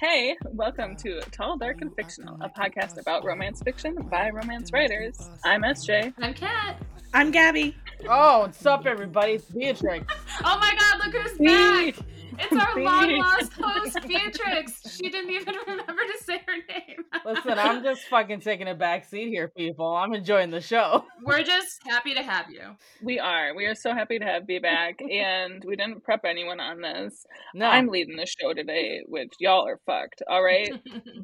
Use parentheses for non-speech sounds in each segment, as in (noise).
Hey, welcome to Tall, Dark, and Fictional, a podcast about romance fiction by romance writers. I'm SJ. I'm Kat. I'm Gabby. Oh, what's up, everybody? It's Beatrix. (laughs) Oh my god, look who's back! It's our long lost host, (laughs) Beatrix. She didn't even (laughs) remember to say her name. Listen, I'm just fucking taking a back seat here, people. I'm enjoying the show. (laughs) We're just happy to have you. We are. We are so happy to have you back, and we didn't prep anyone on this. No, I'm leading the show today, which y'all are fucked, all right?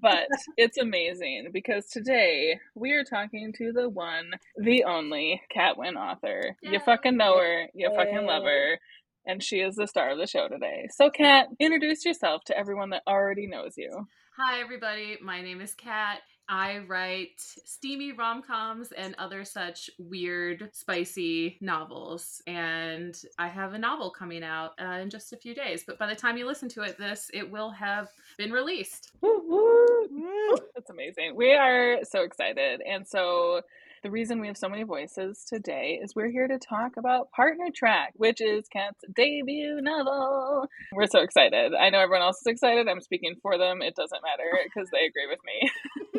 but it's amazing because today we are talking to the one, the only Cat Win author. You fucking know her, you fucking love her, and she is the star of the show today. So, Kat, introduce yourself to everyone that already knows you. Hi, everybody. My name is Kat. I write steamy rom coms and other such weird, spicy novels. And I have a novel coming out uh, in just a few days. But by the time you listen to it, this it will have been released. That's amazing. We are so excited. And so the reason we have so many voices today is we're here to talk about Partner Track, which is Kat's debut novel. We're so excited. I know everyone else is excited. I'm speaking for them. It doesn't matter because they agree with me. (laughs)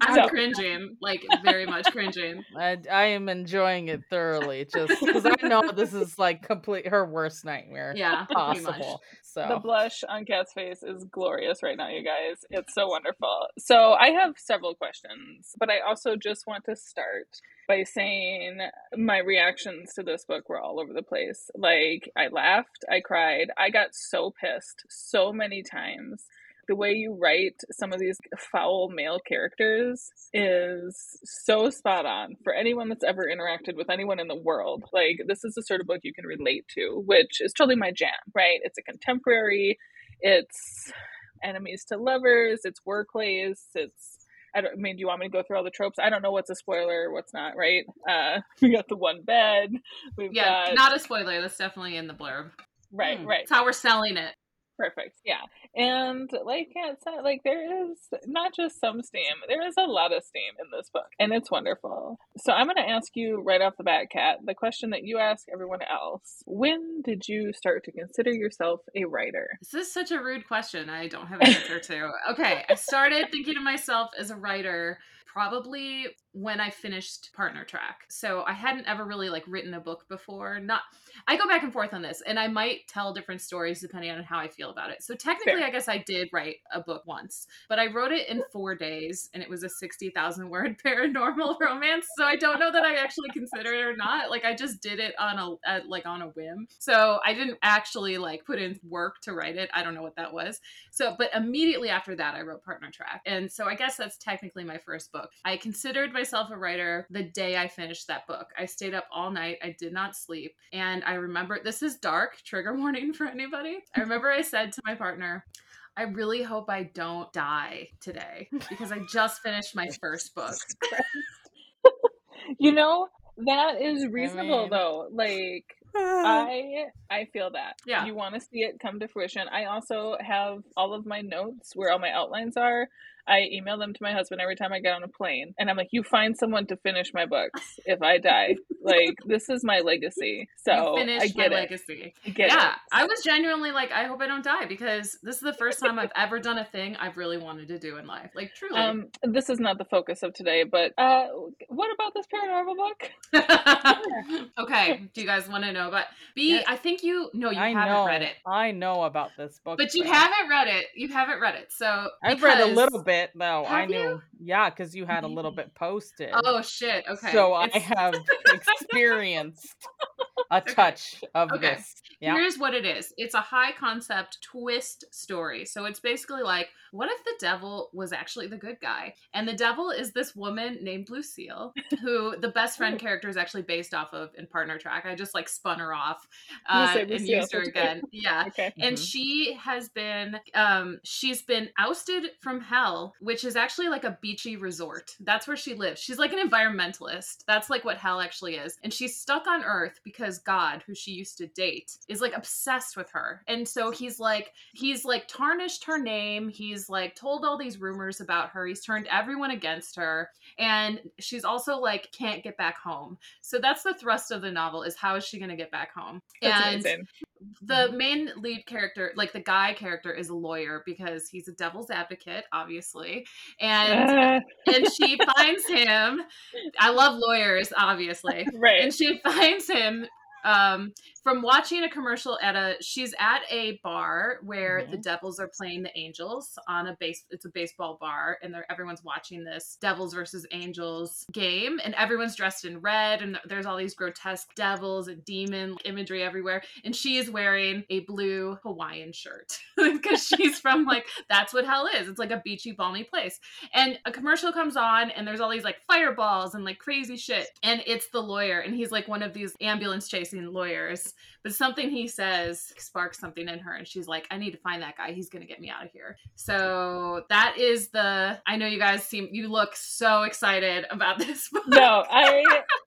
I'm So- cringing, like very much cringing. (laughs) I, I am enjoying it thoroughly, just because I know this is like complete her worst nightmare Yeah, pretty much. possible. The blush on Kat's face is glorious right now, you guys. It's so wonderful. So, I have several questions, but I also just want to start by saying my reactions to this book were all over the place. Like, I laughed, I cried, I got so pissed so many times. The way you write some of these foul male characters is so spot on for anyone that's ever interacted with anyone in the world. Like, this is the sort of book you can relate to, which is totally my jam, right? It's a contemporary, it's enemies to lovers, it's workplace, it's I don't I mean, do you want me to go through all the tropes? I don't know what's a spoiler, what's not, right? Uh (laughs) we got the one bed, we've Yeah, got not a spoiler. That's definitely in the blurb. right, Hmm. right. That's how we're selling it. Perfect. Yeah. And like Kat said, like there is not just some steam, there is a lot of steam in this book. And it's wonderful. So I'm gonna ask you right off the bat, Kat, the question that you ask everyone else. When did you start to consider yourself a writer? This is such a rude question. I don't have an answer to. Okay, I started thinking of myself as a writer probably when I finished Partner Track. So I hadn't ever really like written a book before. Not I go back and forth on this and I might tell different stories depending on how I feel about it. So technically Fair. I guess I did write a book once, but I wrote it in 4 days and it was a 60,000 word (laughs) paranormal romance. So I don't know that I actually consider it or not. Like I just did it on a at, like on a whim. So I didn't actually like put in work to write it. I don't know what that was. So, but immediately after that, I wrote Partner Track. And so I guess that's technically my first book. I considered myself a writer the day I finished that book. I stayed up all night. I did not sleep. And I remember this is dark, (laughs) trigger warning for anybody. I (laughs) remember I said to my partner, I really hope I don't die today because I just finished my (laughs) first book. You know, that is reasonable mean- though. Like (sighs) I I feel that. Yeah. You want to see it come to fruition. I also have all of my notes where all my outlines are. I email them to my husband every time I get on a plane. And I'm like, you find someone to finish my books if I die. (laughs) like this is my legacy. So you finished I get my it. legacy. Get yeah, it. I was genuinely like, I hope I don't die because this is the first time I've ever done a thing I've really wanted to do in life. Like truly. Um, this is not the focus of today, but uh, what about this paranormal book? (laughs) okay, do you guys want to know about B? Yeah. I think you no, you I haven't know, read it, I know about this book, but you though. haven't read it. You haven't read it, so I've read a little bit though. I Have knew, you? Yeah, because you had a little bit posted. Oh shit! Okay, So I have experienced (laughs) a touch of Okay. this. Yeah. Here's what it is. It's a high concept twist story. So it's basically like, what if the devil was actually the good guy? And the devil is this woman named Lucille, who the best friend (laughs) character is actually based off of in Partner Track. I just like spun her off uh, and Lucille, used her (laughs) again. Yeah. Okay. And Mhm. she has been, um, she's been ousted from hell, which is actually like a beachy resort. That's where she lives. She's like an environmentalist. That's like what hell actually is. And she's stuck on Earth because God, who she used to date, is like obsessed with her. And so he's like, he's like tarnished her name. He's like told all these rumors about her. He's turned everyone against her. And she's also like, can't get back home. So that's the thrust of the novel is how is she going to get back home? That's and amazing. the mm-hmm. main lead character, like the guy character, is a lawyer because he's a devil's advocate, obviously, and and she finds him. I love lawyers, obviously, (laughs) right. and she finds him um from watching a commercial at a she's at a bar where the Mhm. devils are playing the angels on a base it's a baseball bar and they're everyone's watching this devils versus angels game and everyone's dressed in red and there's all these grotesque devils and demon imagery everywhere and she is wearing a blue hawaiian shirt (laughs) because she's from like that's what hell is it's like a beachy balmy place and a commercial comes on and there's all these like fireballs and like crazy shit and it's the lawyer and he's like one of these ambulance chasing lawyers but something he says sparks something in her and she's like i need to find that guy he's gonna get me out of here so that is the i know you guys seem you look so excited about (laughs) this book No, I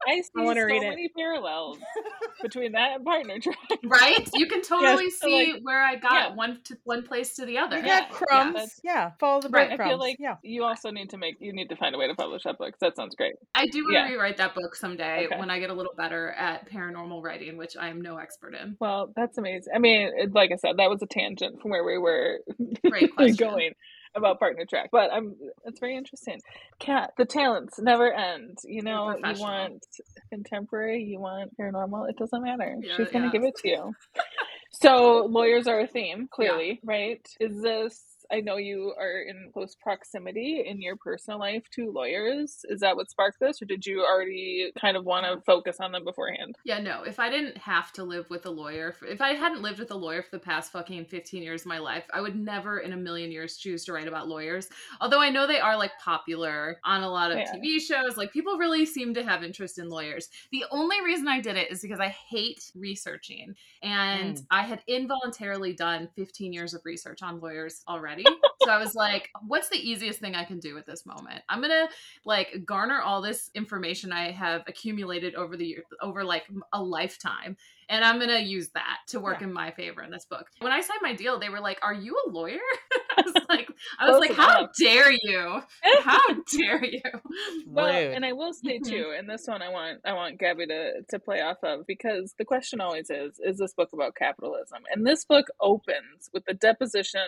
I (laughs) see wanna so read it. many parallels (laughs) between that and partner track. right you can totally so, see like, where i got yeah. one to one place to the other You Yeah, got crumbs. that's- Yeah, follow the Right, I I feel like yeah. you also need to make you need to find a way to publish that book. That sounds great. i do want to Yeah. rewrite that book someday Okay. when i get a little better at paranormal writing which i am no expert in Well, that's amazing. I mean, like I said, that was a tangent from where we were (laughs) going about partner track. But I'm it's very interesting. Cat, the talents never end. You know, you want contemporary, you want paranormal, it doesn't matter. Yeah, She's gonna yeah. give it to you. so lawyers are a theme, (laughs) clearly, right? Is this I know you are in close proximity in your personal life to lawyers. Is that what sparked this, or did you already kind of want to focus on them beforehand? Yeah, no. If I didn't have to live with a lawyer, if I hadn't lived with a lawyer for the past fucking 15 years of my life, I would never in a million years choose to write about lawyers. Although I know they are like popular on a lot of Yeah. TV shows. Like people really seem to have interest in lawyers. The only reason I did it is because I hate researching. And Mm. I had involuntarily done 15 years of research on lawyers already. So I was like, what's the easiest thing I can do at this moment? I'm going to like garner all this information I have accumulated over the year, over like a lifetime, and I'm gonna use that to work Yeah. in my favor in this book. When I signed my deal, they were like, "Are you a lawyer?" (laughs) I was (laughs) like, "I was like, how dare you? How (laughs) dare you?" Well, Rude. and I will say Mhm. too, and this one I want I want Gabby to to play off of because the question always is: Is this book about capitalism? And this book opens with the deposition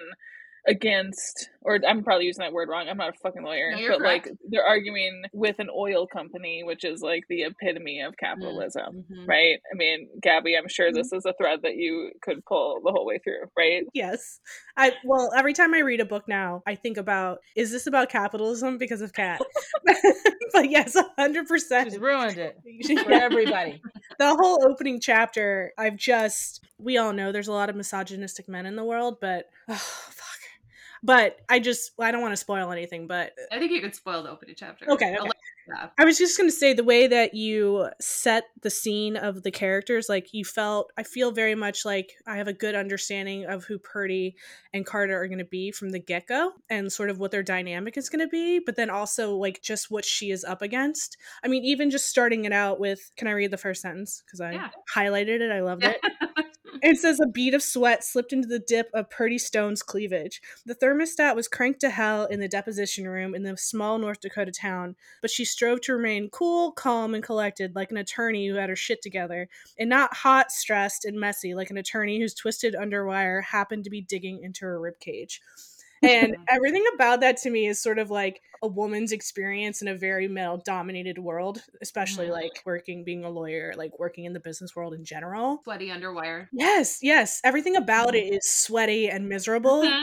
against, or I'm probably using that word wrong. I'm not a fucking lawyer, No, but correct. like they're arguing with an oil company, which is like the epitome of capitalism. Mhm. Right? I mean, Gabby, I'm sure Mm-hmm. this is a thread that you could pull the whole way through, right? Yes. I well, every time I read a book now, I think about is this about capitalism because of Cat? (laughs) (laughs) but yes, hundred percent. She's ruined it (laughs) for everybody. the whole opening chapter, I've just we all know there's a lot of misogynistic men in the world, but (sighs) oh fuck. But I just I don't want to spoil anything, but I think you could spoil the opening chapter. Okay, okay. yeah. I was just going to say the way that you set the scene of the characters, like you felt, I feel very much like I have a good understanding of who Purdy and Carter are going to be from the get go and sort of what their dynamic is going to be, but then also like just what she is up against. I mean, even just starting it out with, can I read the first sentence? Because I Yeah. highlighted it. I loved (laughs) it. It says a bead of sweat slipped into the dip of Purdy Stone's cleavage. The thermostat was cranked to hell in the deposition room in the small North Dakota town, but she strove to remain cool, calm, and collected like an attorney who had her shit together, and not hot, stressed, and messy like an attorney whose twisted underwire happened to be digging into her ribcage. And (laughs) everything about that to me is sort of like a woman's experience in a very male dominated world, especially Mhm. like working, being a lawyer, like working in the business world in general. Sweaty underwire. Yes, yes. Everything about it is sweaty and miserable. (laughs)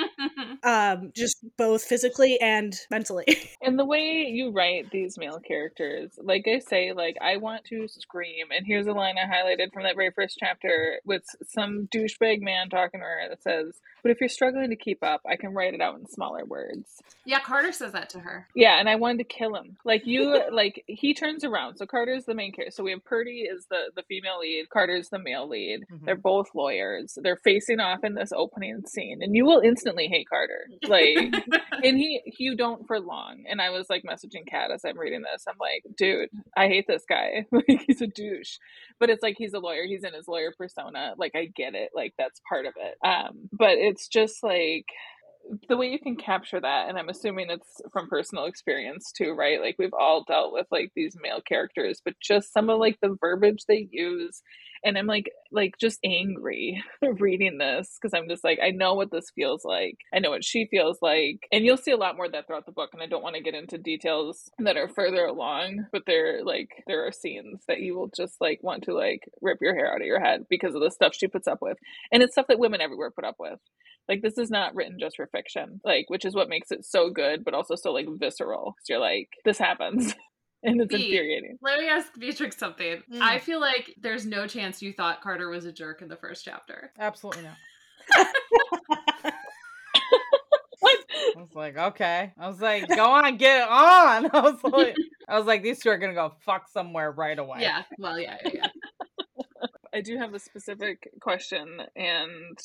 Um, just both physically and mentally. (laughs) And the way you write these male characters, like I say, like I want to scream. And here's a line I highlighted from that very first chapter with some douchebag man talking to her that says, But if you're struggling to keep up, I can write it out in smaller words. yeah, Carter says that to her. Yeah, and I wanted to kill him. Like you like he turns around. So Carter's the main character. So we have Purdy is the the female lead, Carter's the male lead. Mhm. They're both lawyers. They're facing off in this opening scene. And you will instantly hate Carter. Like (laughs) and he you don't for long and i was like messaging kat as i'm reading this i'm like dude i hate this guy (laughs) like he's a douche but it's like he's a lawyer he's in his lawyer persona like i get it like that's part of it um but it's just like the way you can capture that and i'm assuming it's from personal experience too right like we've all dealt with like these male characters but just some of like the verbiage they use and I'm like like just angry (laughs) reading this because I'm just like I know what this feels like. I know what she feels like, and you'll see a lot more of that throughout the book. And I don't want to get into details that are further along, but there like there are scenes that you will just like want to like rip your hair out of your head because of the stuff she puts up with, and it's stuff that women everywhere put up with. Like this is not written just for fiction, like which is what makes it so good, but also so like visceral. So you're like, this happens. (laughs) and it's B, infuriating. Let me ask Beatrix something. Mm. I feel like there's no chance you thought Carter was a jerk in the first chapter. Absolutely not. I was like, okay. I was like, go on, get it on. (laughs) I was like, I was like, these two are gonna go fuck somewhere right away. Yeah, well, yeah, yeah, yeah. I do have a specific question, and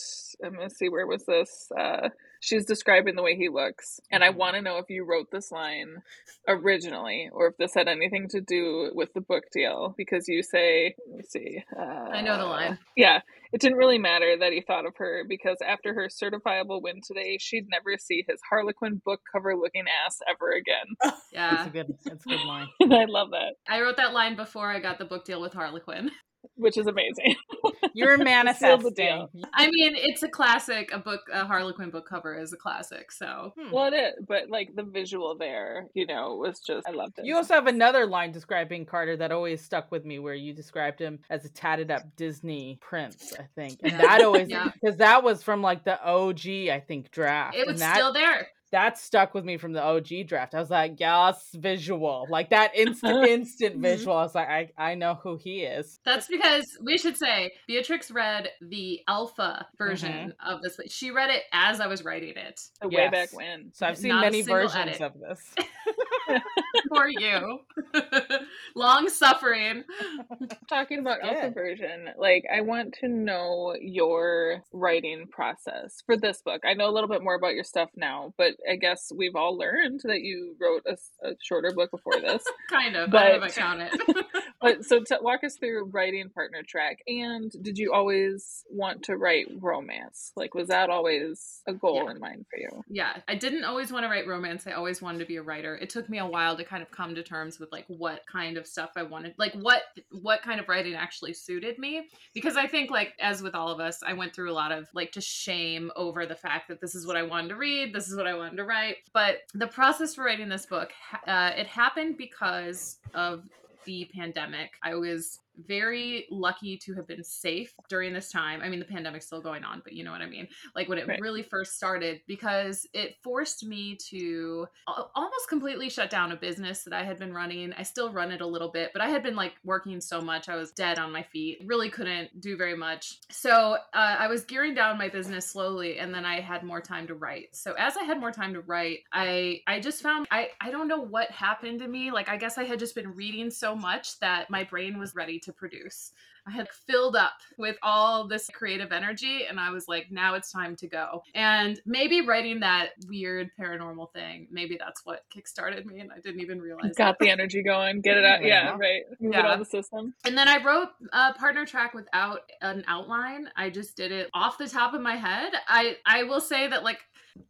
I'm gonna see where was this. Uh, she's describing the way he looks, and I Mhm. want to know if you wrote this line originally, or if this had anything to do with the book deal. Because you say, let me see. Uh, I know the line. Yeah, it didn't really matter that he thought of her because after her certifiable win today, she'd never see his Harlequin book cover looking ass ever again. It's (laughs) Yeah. a good it's a good line. (laughs) I love that, I wrote that line before I got the book deal with Harlequin. Which is amazing. (laughs) You're manifesting. I mean, it's a classic. A book, a Harlequin book cover is a classic. So Hmm. Well, it is, but like the visual there, you know, was just I loved it. You also have another line describing Carter that always stuck with me, where you described him as a tatted up Disney prince, I think, and Yeah. that always (laughs) Yeah. because that was from like the OG, I think, draft. it was and that, still there. That stuck with me from the OG draft. I was like, yes, visual, like that (laughs) instant, instant Mhm. visual. I was like, I, I know who he is. That's because we should say Beatrix read the alpha version of this. She read it as I was writing it. way back when. So I've seen Not many versions edit. of this. (laughs) (laughs) For you, (laughs) long suffering. (laughs) Talking about Good. alpha version, like I want to know your writing process for this book. I know a little bit more about your stuff now, but I guess we've all learned that you wrote a shorter book before this. Kind of. but, I don't know But- if I count it. but so t- walk us through writing partner track. And did you always want to write romance? Like, was that always a goal Yeah. in mind for you? yeah i didn't always want to write romance i always wanted to be a writer it took me a while to kind of come to terms with like what kind of stuff i wanted like what what kind of writing actually suited me. Because i think like as with all of us i went through a lot of like just shame over the fact that this is what i wanted to read this is what i wanted to write. But the process for writing this book uh, it happened because of the pandemic. I was very lucky to have been safe during this time. I mean, the pandemic's still going on, but you know what I mean? Like when it Right. really first started, because it forced me to almost completely shut down a business that I had been running. I still run it a little bit, but I had been like working so much, I was dead on my feet, really couldn't do very much. So uh, I was gearing down my business slowly, and then I had more time to write. So as I had more time to write, I I just found I I don't know what happened to me. Like I guess I had just been reading so much that my brain was ready to produce. I had filled up with all this creative energy, and I was like, now it's time to go. And maybe writing that weird paranormal thing, maybe that's what kickstarted me, and I didn't even realize. Got it. the energy going, get it out. Yeah, Yeah. right. Move it Yeah. out of the system. And then I wrote a partner track without an outline. I just did it off the top of my head. I I will say that like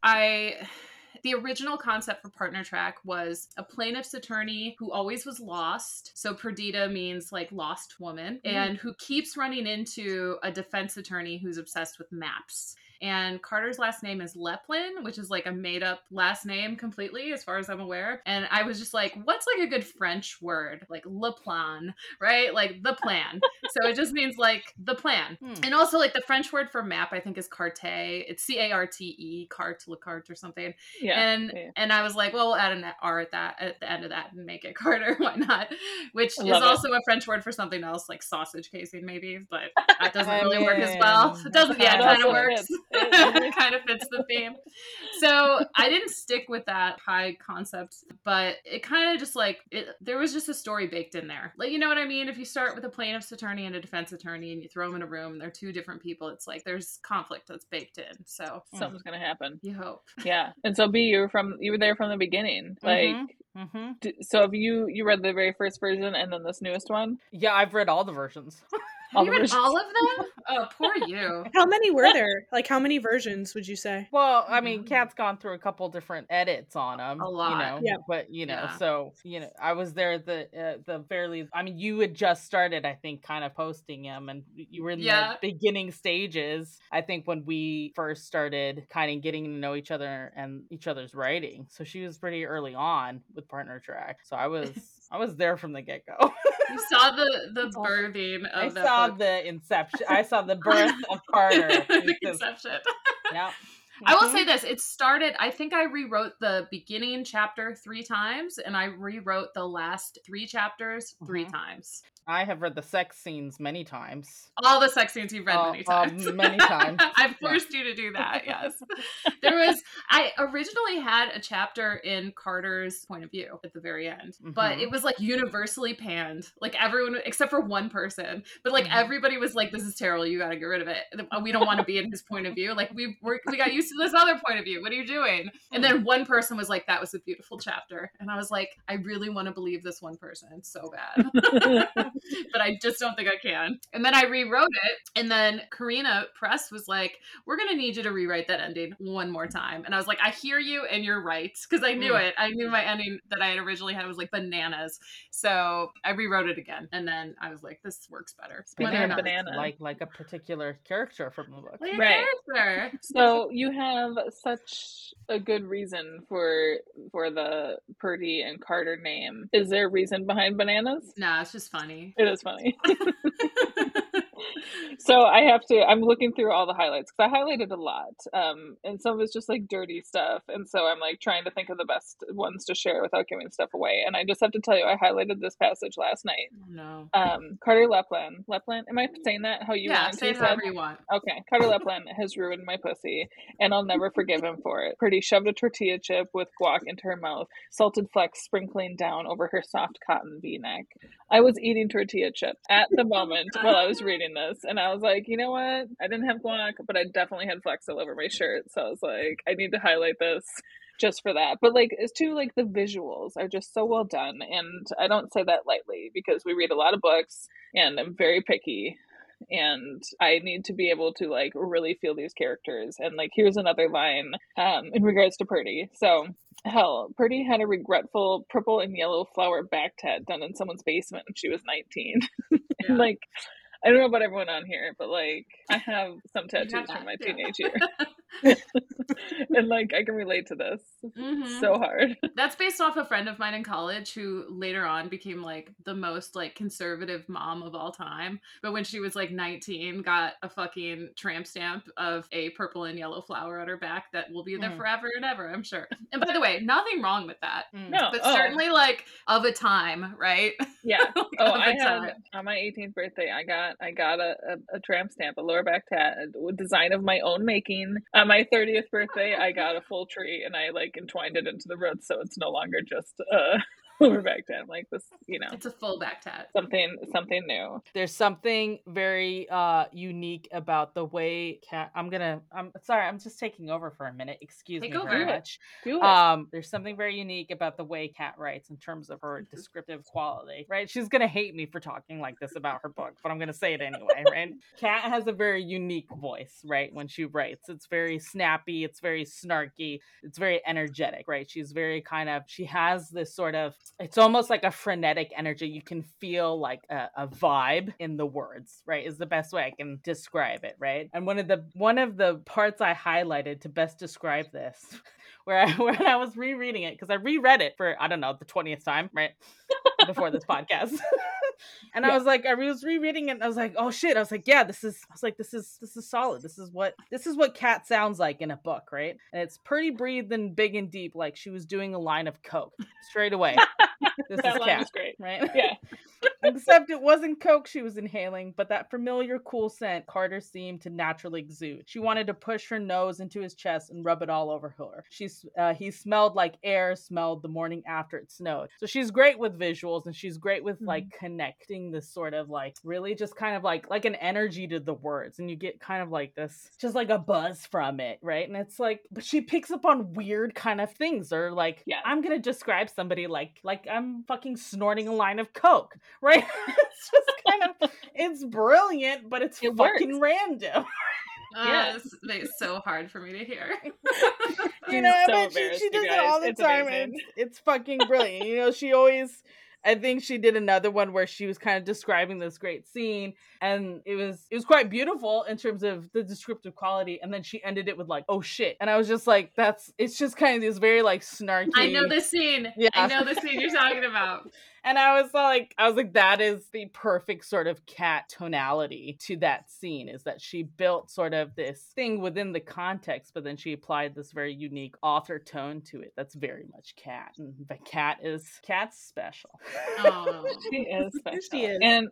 I the original concept for partner track was a plaintiff's attorney who always was lost. So Perdita means like lost woman, Mm. and who keeps running into a defense attorney who's obsessed with maps. And Carter's last name is Leplin, which is like a made up last name completely, as far as I'm aware. And I was just like, what's like a good French word? Like Le Plan, right? Like the plan. (laughs) so it just means like the plan. Hmm. And also, like the French word for map, I think is carte. It's C A R T E, carte, le carte, or something. Yeah. and yeah. and I was like, well, we'll add an R at that at the end of that and make it Carter. (laughs) Why not? Which is it. also a French word for something else, like sausage casing, maybe. But that (laughs) doesn't really work as well. It doesn't. Yeah, it kind of works. It- it kind of fits the theme. So I didn't stick with that high concept, but it kind of just like it, there was just a story baked in there. Like you know what I mean? If you start with a plaintiff's attorney and a defense attorney and you throw them in a room and they're two different people, it's like there's conflict that's baked in. So Something's gonna happen. you hope. Yeah. And so B, you were from you were there from the beginning. Like Mhm. Mm-hmm. so have you you read the very first version and then this newest one? Yeah, I've read all the versions. (laughs) All the Even all of them? (laughs) Oh, poor you. (laughs) How many were there? Like, how many versions would you say? Well, I mean, Mhm. Kat's gone through a couple different edits on them. A lot. you know. Yeah. But you know, Yeah. so you know, I was there the uh, the fairly. I mean, you had just started, I think, kind of posting them, and you were in Yeah. the beginning stages. I think when we first started, kind of getting to know each other and each other's writing. So she was pretty early on with Partner Track. So I (laughs) was I was there from the get go. You saw the (laughs) the birthing I of that saw book. the inception. I saw the (laughs) birth of Carter. (laughs) the conception. yeah. I will Mhm. say this: it started. I think I rewrote the beginning chapter three times, and I rewrote the last three chapters 3 Mhm. times. I have read the sex scenes many times. All the sex scenes you've read Uh, many times. many times, (laughs) I've yeah. forced you to do that. Yes, (laughs) there was. I originally had a chapter in Carter's point of view at the very end, but Mhm. it was like universally panned. Like everyone, except for one person, but like Mhm. everybody was like, "This is terrible. You got to get rid of it. We don't want to (laughs) be in his point of view. Like we we're, we got used to this other point of view. What are you doing?" And then one person was like, "That was a beautiful chapter," and I was like, "I really want to believe this one person so bad." (laughs) but I just don't think I can. And then I rewrote it, and then Carina Press was like, "We're gonna need you to rewrite that ending one more time." And I was like, "I hear you, and you're right," because I knew Mm. it. I knew my ending that I had originally had was like bananas. So I rewrote it again, and then I was like, "This works better." Speaking of not- banana. like like a particular character from the book. Like Right. character. (laughs) So you have such a good reason for for the Purdy and Carter name. Is there a reason behind bananas? Nah, it's just funny. It is funny. (laughs) so I have to. I'm looking through all the highlights because I highlighted a lot, um, and some of it's just like dirty stuff. And so I'm like trying to think of the best ones to share without giving stuff away. And I just have to tell you, I highlighted this passage last night. no. Um, Carter Lepland. Lepland. Am I saying that how you yeah, want say it however you want. Okay, Carter Lepland has ruined my pussy, and I'll never forgive him for it. Purdy shoved a tortilla chip with guac into her mouth, salted flecks sprinkling down over her soft cotton v neck. I was eating tortilla chips at the moment while I was reading this, and I was like, you know what? I didn't have guac, but I definitely had flecks all over my shirt, so I was like, I need to highlight this just for that. But like it's too like the visuals are just so well done and I don't say that lightly because we read a lot of books and I'm very picky and I need to be able to like really feel these characters. And like here's another line um in regards to Purdy. So hell, Purdy had a regretful purple and yellow flower back tat done in someone's basement when she was 19. (laughs) Yeah. like I don't know about everyone on here, but like I have some tattoos have from my teenage year. (laughs) (laughs) and like I can relate to this Mhm. so hard. (laughs) That's based off a friend of mine in college who later on became like the most like conservative mom of all time. But when she was like 19, got a fucking tramp stamp of a purple and yellow flower on her back that will be there Mm. forever and ever, I'm sure. And by the way, nothing wrong with that. Mm. No, But oh, certainly like of a time, right? (laughs) yeah. Like, Oh, I had on my 18th birthday. I got I got a, a, a tramp stamp, a lower back tat, a design of my own making. On my 30th birthday, I got a full tree and I like entwined it into the roots, so it's no longer just a (laughs) lower back tat. I'm like this, you know, It's a full back tat. something something new. There's something very uh unique about the way cat I'm gonna I'm sorry, I'm just taking over for a minute. Excuse Take me over. very much. Do it. Um, there's something very unique about the way Cat writes in terms of her descriptive quality, right? She's gonna hate me for talking like this about her book, but I'm gonna say it anyway, right? (laughs) Cat has a very unique voice, right? When she writes, it's very snappy, it's very snarky, it's very energetic, right? She's very kind of she has this sort of it's almost like a frenetic energy. You can feel like a, a vibe in the words, right? Is the best way I can describe it, right? And one of the one of the parts I highlighted to best describe this (laughs) where I (laughs) when I was rereading it because I reread it for I don't know the twentieth time, right before this (laughs) podcast, and I was like, I was rereading it, and I was like, oh shit, I was like, yeah, this is, I was like, this is this is solid. This is what this is what Cat sounds like in a book, right? And it's pretty breathed and big and deep, like she was doing a line of coke straight away. (laughs) This that is Cat, great. right? Yeah. (laughs) Except it wasn't Coke she was inhaling, but that familiar cool scent Carter seemed to naturally exude. She wanted to push her nose into his chest and rub it all over her. She's uh, he smelled like air smelled the morning after it snowed. So she's great with visuals and she's great with like connecting this sort of like really just kind of like like an energy to the words and you get kind of like this just like a buzz from it, right? And it's like but she picks up on weird kind of things or like Yes. I'm going to describe somebody like like I'm fucking snorting a line of coke right? (laughs) it's just kind of it's brilliant, but it's It fucking works. random. Uh, (laughs) Yes. this makes it so hard for me to hear. you I'm (laughs) know, I so bet she, she does it all the It's time. amazing. And it's, it's fucking brilliant. you know, she always. I think she did another one where she was kind of describing this great scene, and it was it was quite beautiful in terms of the descriptive quality. And then she ended it with like, "Oh shit," and I was just like, "That's." It's just kind of this very like snarky. I know the scene. Yeah. I know the scene you're talking about. And I was like, I was like, that is the perfect sort of cat tonality to that scene. Is that she built sort of this thing within the context, but then she applied this very unique author tone to it. That's very much cat, and the cat is cat's special. Oh. (laughs) She is (laughs) special. she is. And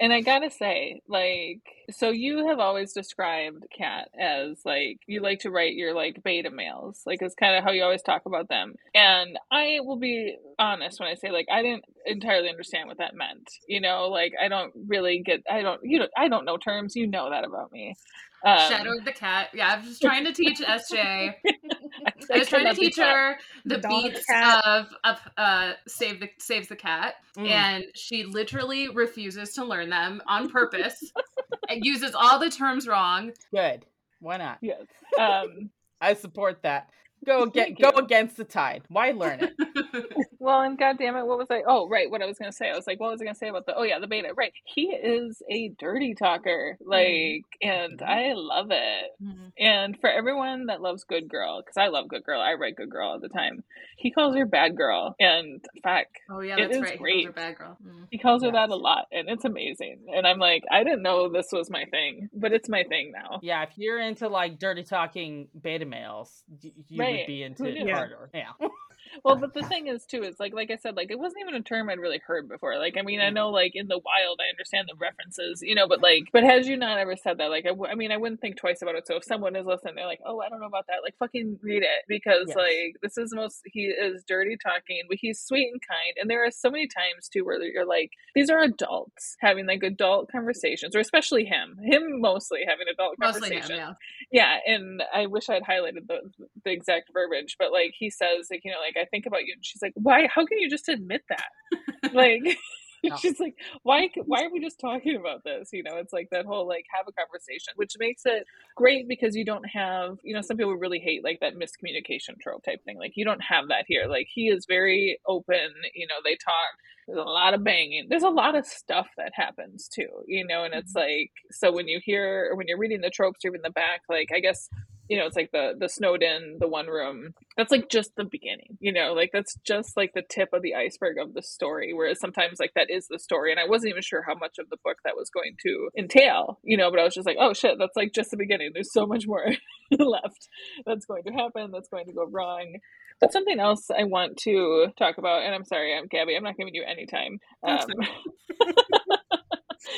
and I gotta say, like, so you have always described cat as like you like to write your like beta males, like it's kind of how you always talk about them. And I will be honest when I say like I didn't entirely understand what that meant. You know, like I don't really get. I don't. You know, I don't know terms. You know that about me. Um, Shadow of the cat. Yeah, I was just trying to teach SJ. I, (laughs) (laughs) I was trying to teach taught. her the Dog beats cat. of of uh save the saves the cat, Mm. and she literally refuses to learn them on purpose. and uses all the terms wrong. Good. Why not? Yes. Um, I support that. Go get go against the tide. Why learn it? (laughs) Well, and goddamn it, what was I? Oh, right, what I was gonna say. I was like, what was I gonna say about the? Oh yeah, the beta. Right, he is a dirty talker, like, and Mhm. I love it. And for everyone that loves Good Girl, because I love Good Girl, I write Good Girl all the time. He calls her Bad Girl, and fuck, Oh yeah, that's right. He calls great. her bad girl. Mm. he calls her that a lot, and it's amazing. And I'm like, I didn't know this was my thing, but it's my thing now. Yeah, if you're into like dirty talking beta males, y- you would be into Who it knew? harder. Yeah. (laughs) Well, but the thing is too, it's like like I said, like it wasn't even a term I'd really heard before. Like I mean, I Mhm. know like in the wild, I understand the references, you know, but like, but has you not ever said that, like I, w- I mean, I wouldn't think twice about it. So if someone is listening, they're like, oh, I don't know about that, like fucking read it because Yes. like this is most he is dirty talking, but he's sweet and kind, and there are so many times too where you're like, these are adults having like adult conversations, or especially him, him mostly having adult Mostly him, conversations yeah. yeah and i wish i'd highlighted the the exact verbiage but like he says like you know like i think about you and she's like why how can you just admit that? Like (laughs) (laughs) No. she's like why why are we just talking about this? You know it's like that whole like have a conversation which makes it great because you don't have you know some people really hate like that miscommunication trope type thing like you don't have that here. Like he is very open you know they talk there's a lot of banging there's a lot of stuff that happens too you know and it's mm-hmm. like so when you hear or when you're reading the tropes or even the back like i guess you know it's like the the snowden the one room. That's like just the beginning you know like that's just like the tip of the iceberg of the story whereas sometimes like that is the story and i wasn't even sure how much of the book that was going to entail you know but i was just like oh shit that's like just the beginning. There's so much more (laughs) left that's going to happen that's going to go wrong. But something else i want to talk about and i'm sorry i'm gabby i'm not giving you any time um, (laughs)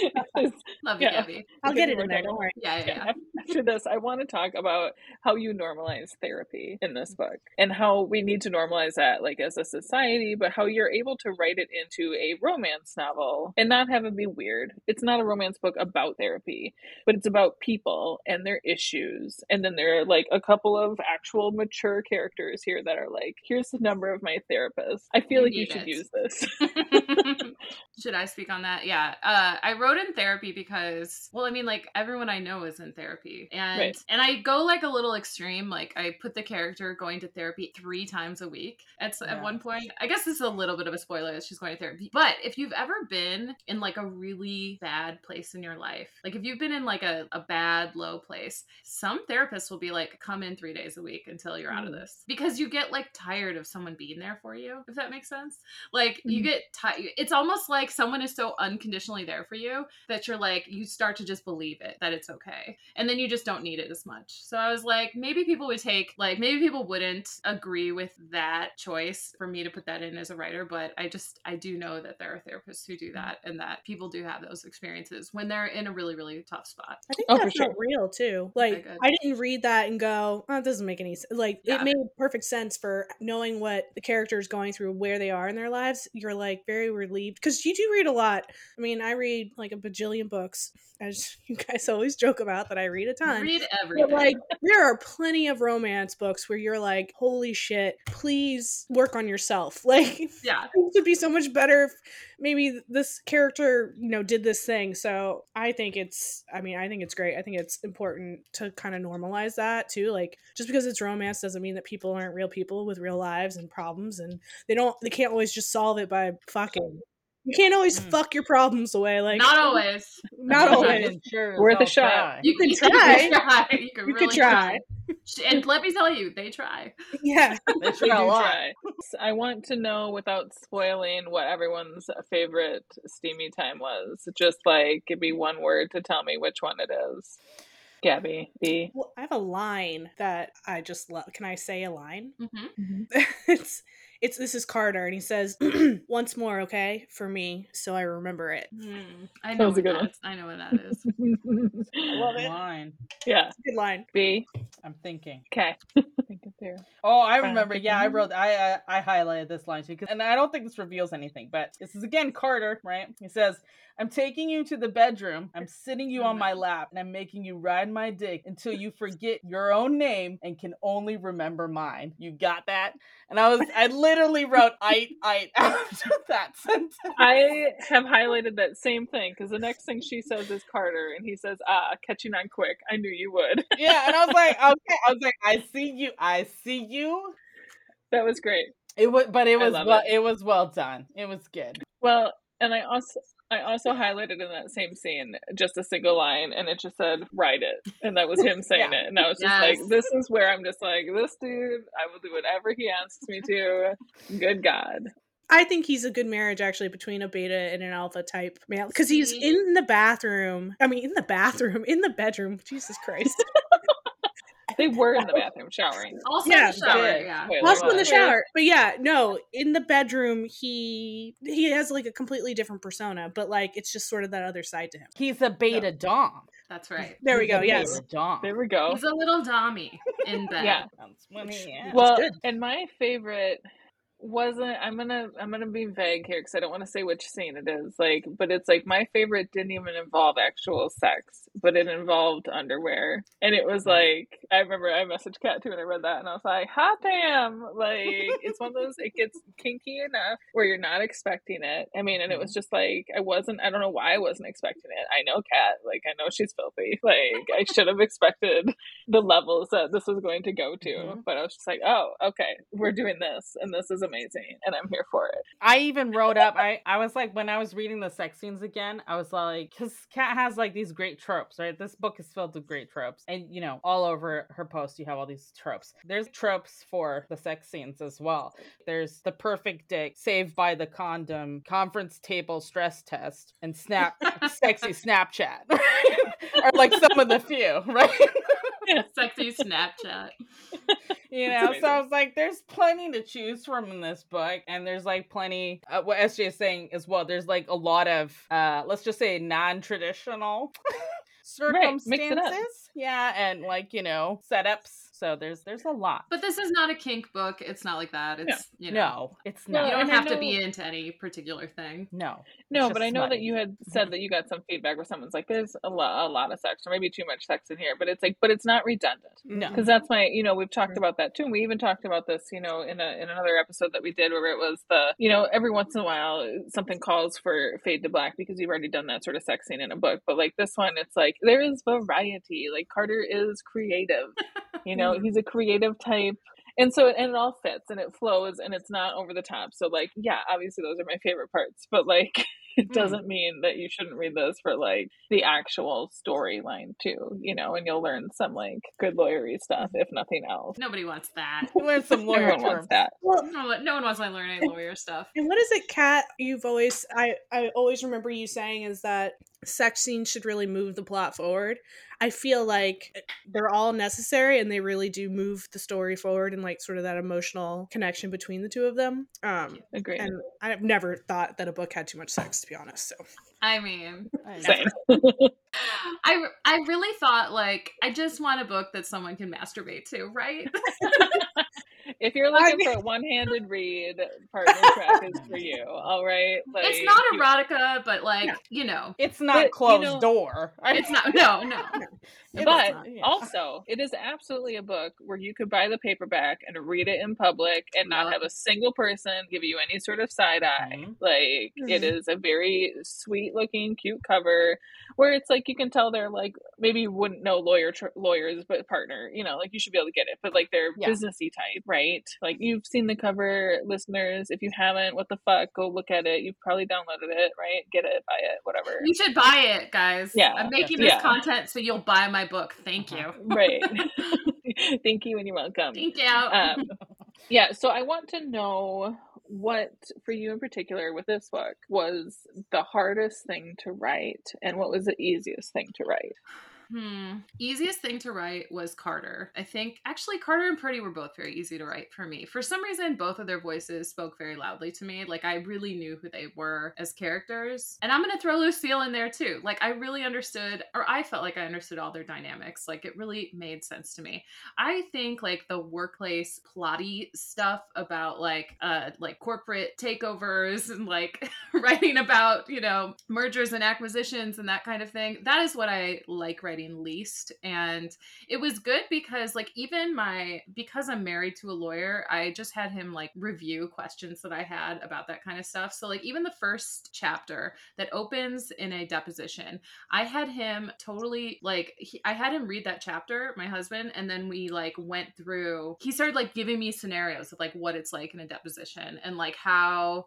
(laughs) (laughs) Love you, Yeah. Gabby. I'll get it in there. Don't worry. Yeah, yeah, yeah. after this, I want to talk about how you normalize therapy in this book and how we need to normalize that, like as a society, but how you're able to write it into a romance novel and not have it be weird. It's not a romance book about therapy, but it's about people and their issues. And then there are like a couple of actual mature characters here that are like, here's the number of my therapist. I feel You like you should it. use this. (laughs) Should I speak on that? Yeah. Uh, I wrote in therapy because, well, I mean, like everyone I know is in therapy, and Right. and I go like a little extreme. Like I put the character going to therapy three times a week. At s- at one point, I guess this is a little bit of a spoiler that she's going to therapy. But if you've ever been in like a really bad place in your life, like if you've been in like a, a bad low place, some therapists will be like, come in three days a week until you're out of Mm. this because you get like tired of someone being there for you. If that makes sense. Like you Mhm. get tired. It's almost like someone is so unconditionally there for you that you're like you start to just believe it that it's okay, and then you just don't need it as much. So I was like, maybe people would take like maybe people wouldn't agree with that choice for me to put that in as a writer, but I just I do know that there are therapists who do mm-hmm. that, and that people do have those experiences when they're in a really really tough spot. I think Oh, that felt sure. real too. Like good. I didn't read that and go, "Oh, it doesn't make any sense." Like Yeah. it made perfect sense for knowing what the character is going through, where they are in their lives. You're like very relieved because you do read a lot. I mean, I read like like a bajillion books, as (laughs) you guys always joke about that I read a ton. Read But everything. like there are plenty of romance books where you're like, holy shit, please work on yourself. (laughs) Like yeah. it would be so much better if maybe this character, you know, did this thing. So I think it's I mean, I think it's great. I think it's important to kind of normalize that too. Like just because it's romance doesn't mean that people aren't real people with real lives and problems and they don't they can't always just solve it by fucking you can't always Mm. fuck your problems away. Like Not always. Not always. sure as Worth a hell shot. try. You, can you try. You can try. You can You really could try. And let me tell you, they try. Yeah. (laughs) They We try a lot. try. I want to know without spoiling what everyone's favorite steamy time was. Just like give me one word to tell me which one it is. Gabby, B. Well, I have a line that I just love. Can I say a line? hmm (laughs) it's it's this is Carter and he says (clears throat) once more, okay, for me, so I remember it. Hmm, I know was what good that one. is. I know what that is. (laughs) love it. Mine. yeah. Good line. B. I'm thinking. Okay. (laughs) Think it through. Oh, I remember. Yeah, I wrote. I, I I highlighted this line too, 'cause- and I don't think this reveals anything. But this is again Carter, right? He says, "I'm taking you to the bedroom. I'm sitting you on my mm-hmm. lap, and I'm making you ride my dick until you forget your own name and can only remember mine. You got that?" And I was, I literally wrote "ite ite" (laughs) after that sentence. I have highlighted that same thing because the next thing she says is Carter, and he says, "Ah, catching on quick. I knew you would." (laughs) yeah, and I was like, okay, I was like, I see you, I see you. that was great. It was, but it was well, it. it was well done. It was good. Well, and I also I also highlighted in that same scene just a single line, and it just said "Write it," and that was him saying Yeah. it, and I was just Yes. like, "This is where I'm just like, this dude, I will do whatever he asks me to." Good God, I think he's a good marriage actually between a beta and an alpha type male because he's in the bathroom. I mean, in the bathroom, in the bedroom. Jesus Christ. (laughs) (laughs) they were in the bathroom showering. Also Yeah, in the shower, yeah. Spoiler Also in the shower. But yeah, no, in the bedroom he he has like a completely different persona, but like it's just sort of that other side to him. He's a beta dom. That's right. (laughs) There we go. Yes. dom. There we go. He's a little dommy in bed. Yeah. That's what. Well, and my favorite wasn't i'm gonna i'm gonna be vague here because i don't want to say which scene it is like but it's like my favorite didn't even involve actual sex but it involved underwear. And it was like i remember i messaged kat too and i read that and i was like hot damn! Like it's one of those it gets kinky enough where you're not expecting it. I mean and it was just like i wasn't i don't know why i wasn't expecting it. I know kat like i know she's filthy. (laughs) Like i should have expected the levels that this was going to go to. Mhm. But I was just like, oh, okay, we're doing this, and this is amazing, and I'm here for it. I even wrote up. I I was like when I was reading the sex scenes again. I was like, because Kat has like these great tropes, right? This book is filled with great tropes, and you know, all over her post, you have all these tropes. There's tropes for the sex scenes as well. There's the perfect dick, saved by the condom, conference table stress test, and snap, (laughs) sexy Snapchat, (laughs) are like some of the few, right? (laughs) Sexy Snapchat. You know, so. I was like, there's plenty to choose from in this book, and there's like plenty. Uh, what SJ is saying as well. There's like a lot of, uh, let's just say, non-traditional (laughs) Right, mix it up. circumstances. Yeah, and like you know, setups. So there's there's a lot. But this is not a kink book. It's not like that. It's you know No, it's not. you don't and I have to be into any particular thing. no, No, but I know that you had mm-hmm. said that you got some feedback where someone's like, "There's a lot, a lot of sex, or maybe too much sex in here," but it's like, but it's not redundant. no. because that's my you know we've talked mm-hmm. about that too and we even talked about this you know in a in another episode that we did where it was the you know every once in a while uh, something calls for fade to black because you've already done that sort of sex scene in a book but like this one it's like there is variety like carter is creative (laughs) you know he's a creative type and so and it all fits and it flows and it's not over the top so like yeah obviously those are my favorite parts but like (laughs) it Mm. doesn't mean that you shouldn't read this for like the actual storyline too you know and you'll learn some like good lawyery stuff if nothing else Nobody wants that. You learn some (laughs) lawyer everyone wants terms. that Well, No one, no one wants to learn any lawyer stuff. And what is it, Kat? You've always I I always remember you saying is that sex scenes should really move the plot forward. I feel like they're all necessary and they really do move the story forward and like sort of that emotional connection between the two of them. Um agree and I've never thought that a book had too much sex to be honest. So I mean, I. Same. (laughs) I I really thought like I just want a book that someone can masturbate to, right? (laughs) if you're looking for a one-handed read, partner track is for you. All right, like, it's not you- erotica, but like Yeah. you know, It's not But, you closed know- door. (laughs) it's not. No, no. (laughs) But not, yeah. also, it is absolutely a book where you could buy the paperback and read it in public and not Yeah. have a single person give you any sort of side eye. Mhm. Like, it Mhm. is a very sweet looking, cute cover where it's like you can tell they're like maybe you wouldn't know lawyer tr- lawyers, but partner. You know, like you should be able to get it, but like they're Yeah. businessy type, right? Like you've seen the cover, listeners. If you haven't, what the fuck? Go look at it. You've probably downloaded it, right? Get it, buy it, whatever. You should buy it, guys. Yeah, I'm making this content so you'll buy my book. Thank you. (laughs) right. (laughs) Thank you and you're welcome. Thank you. Um, (laughs) yeah, so I want to know what, for you in particular, with this book, was the hardest thing to write and what was the easiest thing to write? Hmm. Easiest thing to write was Carter. I think actually Carter and Purdy were both very easy to write for me. For some reason, both of their voices spoke very loudly to me. Like I really knew who they were as characters. And I'm gonna throw Lucille in there too. Like I really understood, or I felt like I understood all their dynamics. Like it really made sense to me. I think like the workplace plotty stuff about like uh like corporate takeovers and like (laughs) writing about, you know, mergers and acquisitions and that kind of thing. That is what I like writing least. And it was good because like even my because I'm married to a lawyer, I just had him like review questions that I had about that kind of stuff. So like even the first chapter that opens in a deposition, I had him totally like he, I had him read that chapter, my husband, and then we like went through. He started like giving me scenarios of like what it's like in a deposition and like how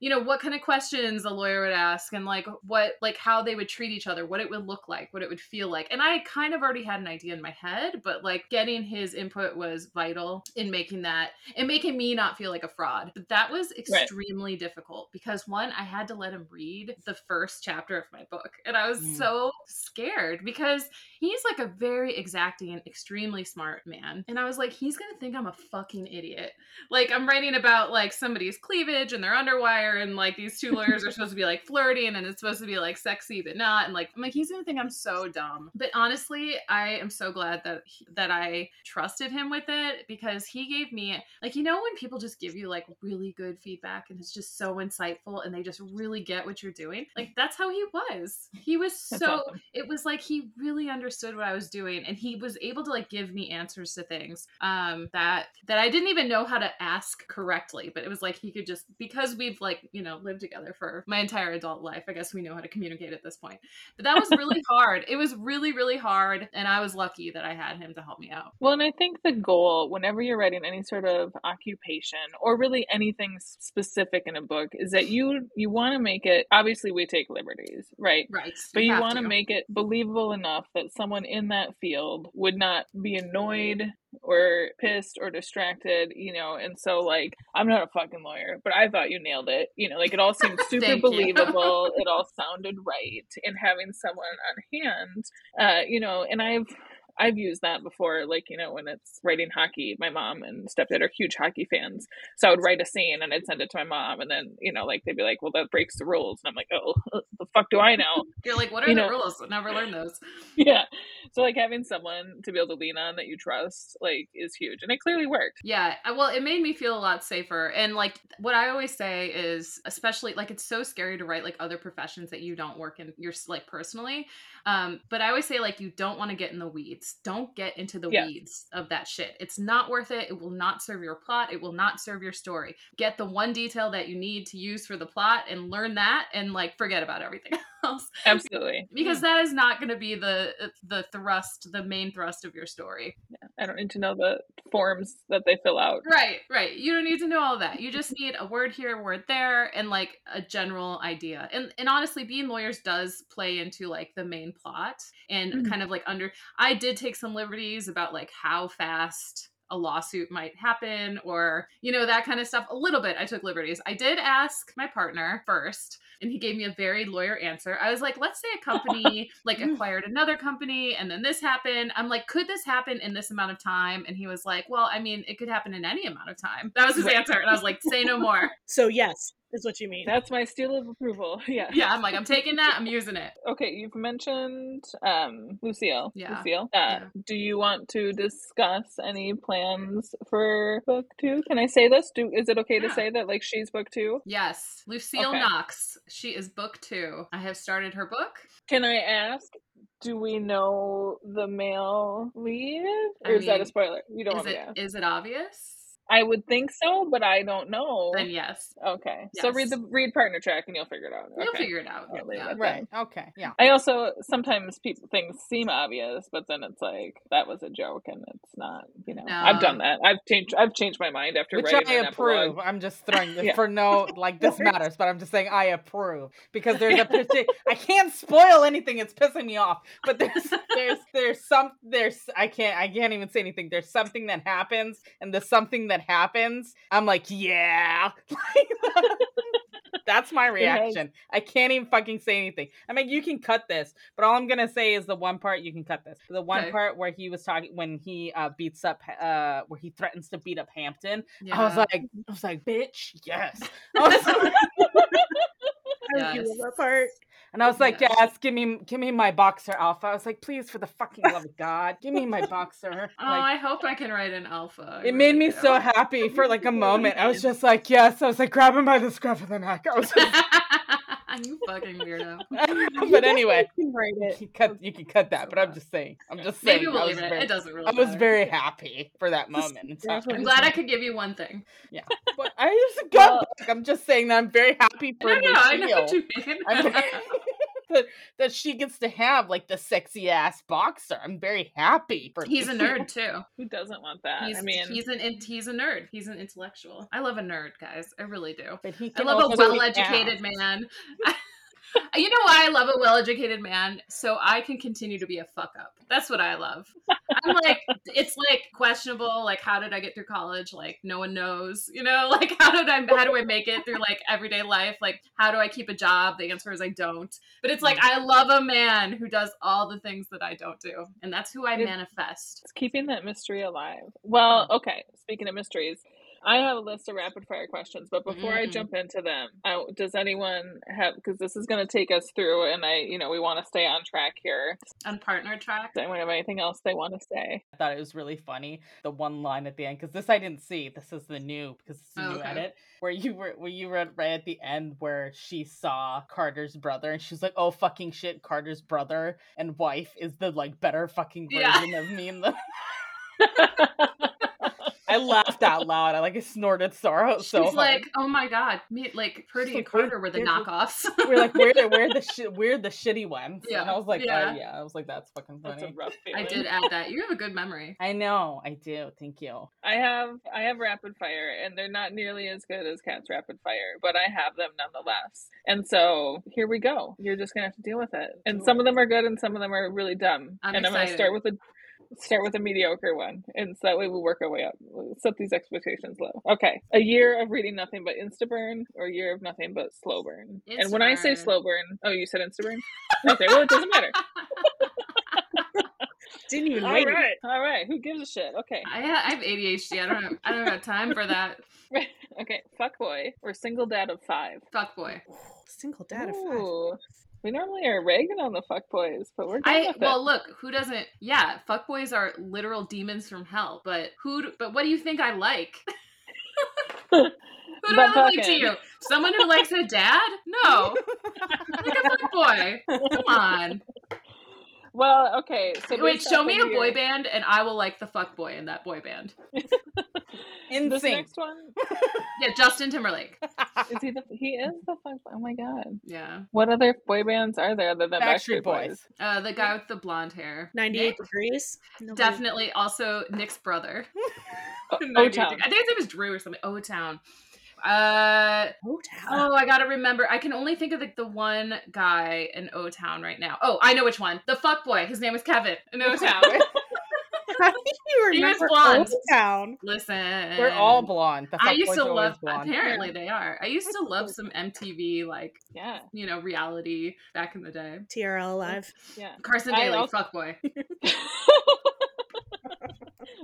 you know what kind of questions a lawyer would ask and like what like how they would treat each other what it would look like what it would feel like. And i kind of already had an idea in my head but like getting his input was vital in making that and making me not feel like a fraud. But that was extremely difficult because one i had to let him read the first chapter of my book and i was Mm. so scared because he's like a very exacting and extremely smart man. And i was like he's gonna think i'm a fucking idiot. Like i'm writing about like somebody's cleavage and their underwire and like these two lawyers are supposed to be like flirting and it's supposed to be like sexy but not and like i'm like he's gonna think i'm so dumb. But honestly i am so glad that that i trusted him with it because he gave me like you know when people just give you like really good feedback and it's just so insightful and they just really get what you're doing? Like that's how he was. He was so awesome. it was like he really understood what I was doing and he was able to like give me answers to things um that that I didn't even know how to ask correctly but it was like he could just because we've like you know lived together for my entire adult life I guess we know how to communicate at this point but that was really (laughs) hard it was really really hard and I was lucky that I had him to help me out Well, and I think the goal, whenever you're writing any sort of occupation or really anything specific in a book, is that you you want to make it. Obviously, we take liberties, right? right But you have want to make it believable enough that someone in that field would not be annoyed or pissed or distracted, you know. And so, like, I'm not a fucking lawyer, but I thought you nailed it. You know, like it all seemed (laughs) super believable. it (laughs) all sounded right, and having someone on hand, uh, you know, and I've. I've used that before, like, you know, when it's writing hockey, my mom and stepdad are huge hockey fans. So I would write a scene and I'd send it to my mom, and then, you know, like, they'd be like, well, that breaks the rules. And I'm like, oh, (laughs) the fuck do I know? (laughs) you're like what are you the know- rules I never learned those (laughs) yeah. So, like, having someone to be able to lean on that you trust, like, is huge. And it clearly worked. Yeah, well, it made me feel a lot safer. And like what I always say is, especially like it's so scary to write like other professions that you don't work in, you're like personally. Um, but I always say like you don't want to get in the weeds. Don't get into the Yeah. weeds of that shit. It's not worth it. It will not serve your plot. It will not serve your story. Get the one detail that you need to use for the plot and learn that, and like forget about everything (laughs) else Absolutely. because that is not going to be the the thrust, the main thrust of your story. Yeah. I don't need to know the forms that they fill out. Right, right. You don't need to know all that. You just need a word here, a word there, and like a general idea. And and honestly, being lawyers does play into like the main plot and Mhm. kind of like under. I did take some liberties about like how fast a lawsuit might happen or you know that kind of stuff a little bit i took liberties. I did ask my partner first and he gave me a very lawyer answer. I was like let's say a company (laughs) like mm. acquired another company and then this happened. I'm like could this happen in this amount of time? And he was like well i mean it could happen in any amount of time. That was his answer and i was like say no more. (laughs) So yes, is what you mean. That's my seal of approval. (laughs) Yeah. Yeah, I'm like, I'm taking that. I'm using it. Okay, you've mentioned um Lucille. Yeah. Lucille. Uh, Yeah. Do you want to discuss any plans for book two? Can I say this? Do is it okay to say that like she's book two? Yes, Lucille Okay. Knox. She is book two. I have started her book. Can I ask? Do we know the male lead, or I is that a spoiler? You don't Is want it to ask. is it obvious? I would think so, but I don't know. Then yes, Okay, so read the read partner track and you'll figure it out. you'll figure it out. I'll Yeah. it. Right. Okay. Yeah. I also sometimes people things seem obvious, but then it's like that was a joke and it's not. You know, I've done that. I've changed. I've changed my mind after Which writing I an approve. epilogue. I'm just throwing (laughs) this Yeah. for no like this (laughs) matters, but I'm just saying I approve because there's a partic- I can't spoil anything. It's pissing me off. But there's there's there's some there's I can't I can't even say anything. There's something that happens, and the something that happens, I'm like yeah. (laughs) That's my reaction. I can't even fucking say anything. I mean, you can cut this, but all I'm gonna say is the one part you can cut this. The one Okay. part where he was talking when he uh, beats up, uh, where he threatens to beat up Hampton. Yeah. I was like, I was like, bitch, yes. (laughs) I (laughs) was like- Yes. love that part. And I was like, Yes. yes, give me, give me my boxer alpha. I was like, please, for the fucking love of God, give me my boxer. (laughs) oh, Like, I hope I can write an alpha. It made me so happy for like a moment. I was (laughs) just like, yes. I was like, grab him by the scruff of the neck. I was just, (laughs) (laughs) you fucking weirdo. (laughs) but anyway, You can write you can cut, you can cut that. But I'm just saying, I'm just saying. Maybe I we'll was leave it. very- It doesn't really I was matter. very happy for that moment. in That's what time. I'm glad I could give you one thing. Yeah, but I (laughs) just a good Well- I'm just saying that I'm very happy for I know, I know what Lucille. you mean. I'm that that she gets to have like the sexy ass boxer. I'm very happy for. He's a (laughs) nerd too. Who doesn't want that? He's, I mean, he's an in- he's a nerd. He's an intellectual. I love a nerd, guys. I really do. But he I love a well-educated man. (laughs) you know why I love a well-educated man? So I can continue to be a fuck up. That's what I love. I'm like, (laughs) it's like questionable. Like, how did I get through college? Like, no one knows. You know, (laughs) like how did I how do I make it through like everyday life? Like, how do I keep a job? The answer is I don't. But it's like mm. I love a man who does all the things that I don't do, and that's who I manifest. it's keeping that mystery alive. Well, mm. okay. Speaking of mysteries, I have a list of rapid fire questions, but before I Mm. jump into them, I, does anyone have? Because this is going to take us through, and I, you know, we want to stay on track here. On partner track. Does anyone have anything else they want to say? I thought it was really funny. The one line at the end, because this I didn't see. This is the new because it's the Oh, new okay. edit where you were where you read right at the end where she saw Carter's brother and she's like, "Oh fucking shit, Carter's brother and wife is the like better fucking Yeah. version of me." And the (laughs) (laughs) (laughs) I laughed out loud. I like I snorted sorrow She's so hard. like, oh my god, me like Purdy and like, where- Carter were the knockoffs. (laughs) we're like, we're the we're the (laughs) shit we're the shitty ones. Yeah, And I was like, oh, yeah. oh yeah. I was like, that's fucking That's a funny. rough feeling. I did add that. You have a good memory. (laughs) I know, I do. Thank you. I have I have rapid fire, and they're not nearly as good as Kat's rapid fire, but I have them nonetheless. And so here we go. You're just gonna have to deal with it. And some of them are good, and some of them are really dumb. I'm and I'm gonna start with a start with a mediocre one, and so that way we'll work our way up. We'll set these expectations low. Okay, a year of reading nothing but Instaburn, or a year of nothing but slow burn. And when I say Instaburn. slow burn, oh, you said Instaburn. Okay, well it doesn't matter. (laughs) Didn't even All wait. right, all right. Who gives a shit? Okay. I, I have ADHD. I don't have, I don't have time for that. (laughs) okay, fuckboy or single dad of five. Fuck boy. Single dad of five. We normally are ragging on the fuckboys, but we're I with well it. look, who doesn't yeah, fuck boys are literal demons from hell. But who but what do you think I like? (laughs) who do But I look like to you? Someone who likes a dad? No. like a fuck boy. Come on. Well, okay. So Wait, show me a boy band and I will like the fuck boy in that boy band. (laughs) In This sync. next one Yeah, Justin Timberlake. (laughs) is he the he is the fuck. Oh my god! Yeah. What other boy bands are there other than Backstreet Boys. Uh, the guy with the blonde hair. 98 Nick? degrees. Nobody- Definitely also Nick's brother. (laughs) (laughs) O Town. I think his name is Drew or something. O Town. Uh Oh, town. oh, I gotta remember. I can only think of like the one guy in O Town right now. Oh, I know which one. The fuck boy. His name is Kevin in O Town. How do you He was remember blonde. O Town? Listen, They're all blonde. The I used to love. blonde. Apparently, they are. I used to love some MTV, like Yeah, you know, reality back in the day. TRL Live. yeah. Carson Daly, also- fuck boy. (laughs)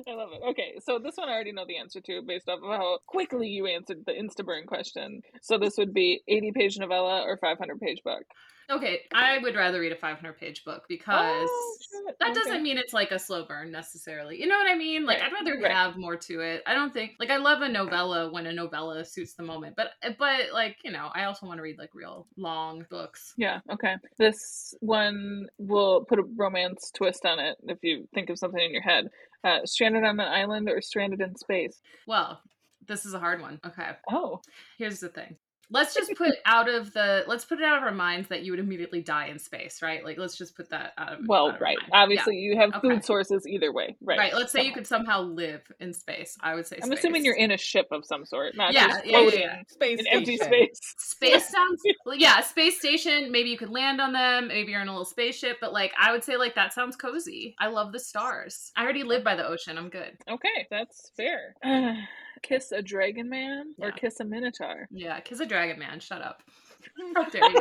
I love it. Okay, so this one I already know the answer to based off of how quickly you answered the Instaburn question. So this would be 80 page novella or 500 page book. Okay, I would rather read a 500 page book because Oh, that Okay. doesn't mean it's like a slow burn necessarily. You know what I mean? Like Right, I'd rather right. have more to it. I don't think like I love a novella when a novella suits the moment, but but like you know I also want to read like real long books. Yeah, okay. This one will put a romance twist on it if you think of something in your head. Uh, stranded on an island or stranded in space? Well, this is a hard one. Okay, Oh, here's the thing. Let's just put (laughs) out of the let's put it out of our minds that you would immediately die in space, right? Like let's just put that out of well, out of our right. minds. Yeah. Obviously, you have Okay. food sources either way. Right. Right. Let's say you could somehow live in space. I would say. I'm assuming you're in a ship of some sort, not Yeah, just yeah, yeah, floating yeah. Space in empty station. space. Space (laughs) sounds yeah, space station. Maybe you could land on them. Maybe you're in a little spaceship, but like I would say, like that sounds cozy. I love the stars. I already live by the ocean. I'm good. Okay, that's fair. (sighs) (sighs) (sighs) kiss a dragon man or kiss a minotaur? Yeah, kiss a dragon man. Shut up. (laughs) How dare you?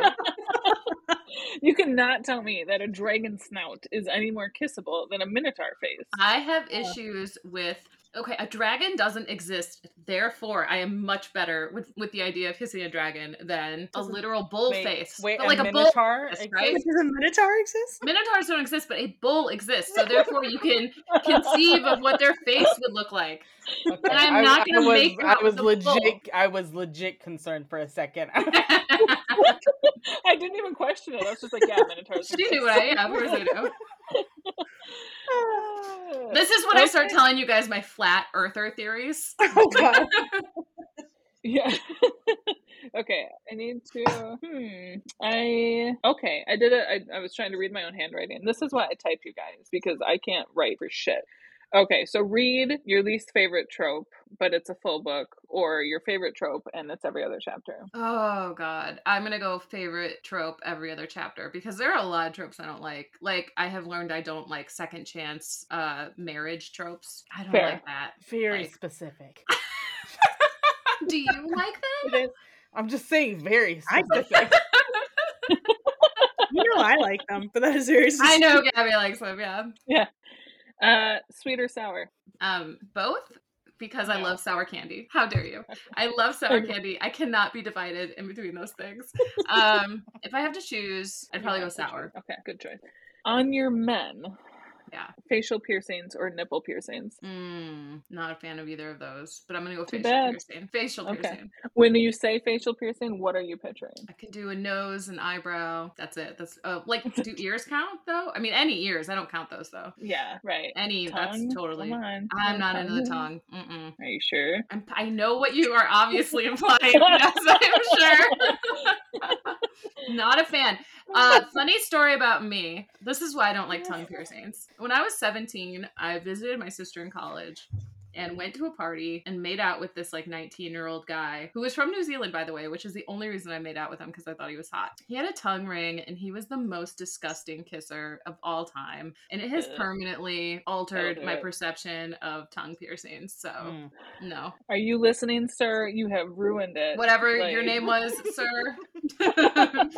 (laughs) you cannot tell me that a dragon snout is any more kissable than a minotaur face. I have issues with. Okay, a dragon doesn't exist. Therefore, I am much better with with the idea of hissing a dragon than a Doesn't- literal bull Wait, face. Wait, But like a bull minotaur exists, exists? right? Does a minotaur exist? Minotaurs don't exist, but a bull exists. So (laughs) therefore, you can conceive of what their face would look like. Okay, And I'm I- not I gonna was- make I out was with a bull. legit. I was legit concerned for a second. (laughs) (laughs) I didn't even question it. I was just like, yeah, minotaurs. she knew what I am. Of course I do. This is when I start telling you guys my flat earther theories. (laughs) Oh god. (laughs) Yeah. (laughs) okay, I need to. Hmm. I okay. I did it. I, I was trying to read my own handwriting. This is why I type, you guys, because I can't write for shit. Okay, so read your least favorite trope, but it's a full book, or your favorite trope, and it's every other chapter. Oh god, I'm gonna go favorite trope every other chapter because there are a lot of tropes I don't like. Like I have learned I don't like second chance uh marriage tropes. I don't Fair. like that. very Like- specific. (laughs) Do you like them? I'm just saying, very I- specific. (laughs) You know I like them, but that is very I know Gabby likes them. Yeah. Yeah. Uh, sweet or sour? Um, both because I love sour candy. How dare you? (laughs) I love sour candy. I cannot be divided in between those things. (laughs) Um, if I have to choose, I'd probably go sour. Okay, good choice. On your men, Yeah. facial piercings or nipple piercings? Mm, not a fan of either of those, but I'm gonna go Too facial bad. piercing. Facial Okay. piercing. When you say facial piercing, what are you picturing? I can do a nose, an eyebrow. That's it. That's uh, like, (laughs) do ears count though? I mean, any ears. I don't count those though. Yeah, right. Any. That's totally. I'm No not into the tongue. Mm-mm. Are you sure? I'm, I know what you are (laughs) obviously implying. yes, I'm sure. (laughs) Not a fan. Uh, (laughs) funny story about me. This is why I don't like tongue piercings. When I was 17, I visited my sister in college and went to a party and made out with this like 19 year old guy who was from New Zealand, by the way, which is the only reason I made out with him because I thought he was hot. He had a tongue ring and he was the most disgusting kisser of all time. And it has permanently altered my perception of tongue piercings. So, Mm. no. Are you listening, sir? You have ruined it. Whatever your name was, (laughs) sir. (laughs)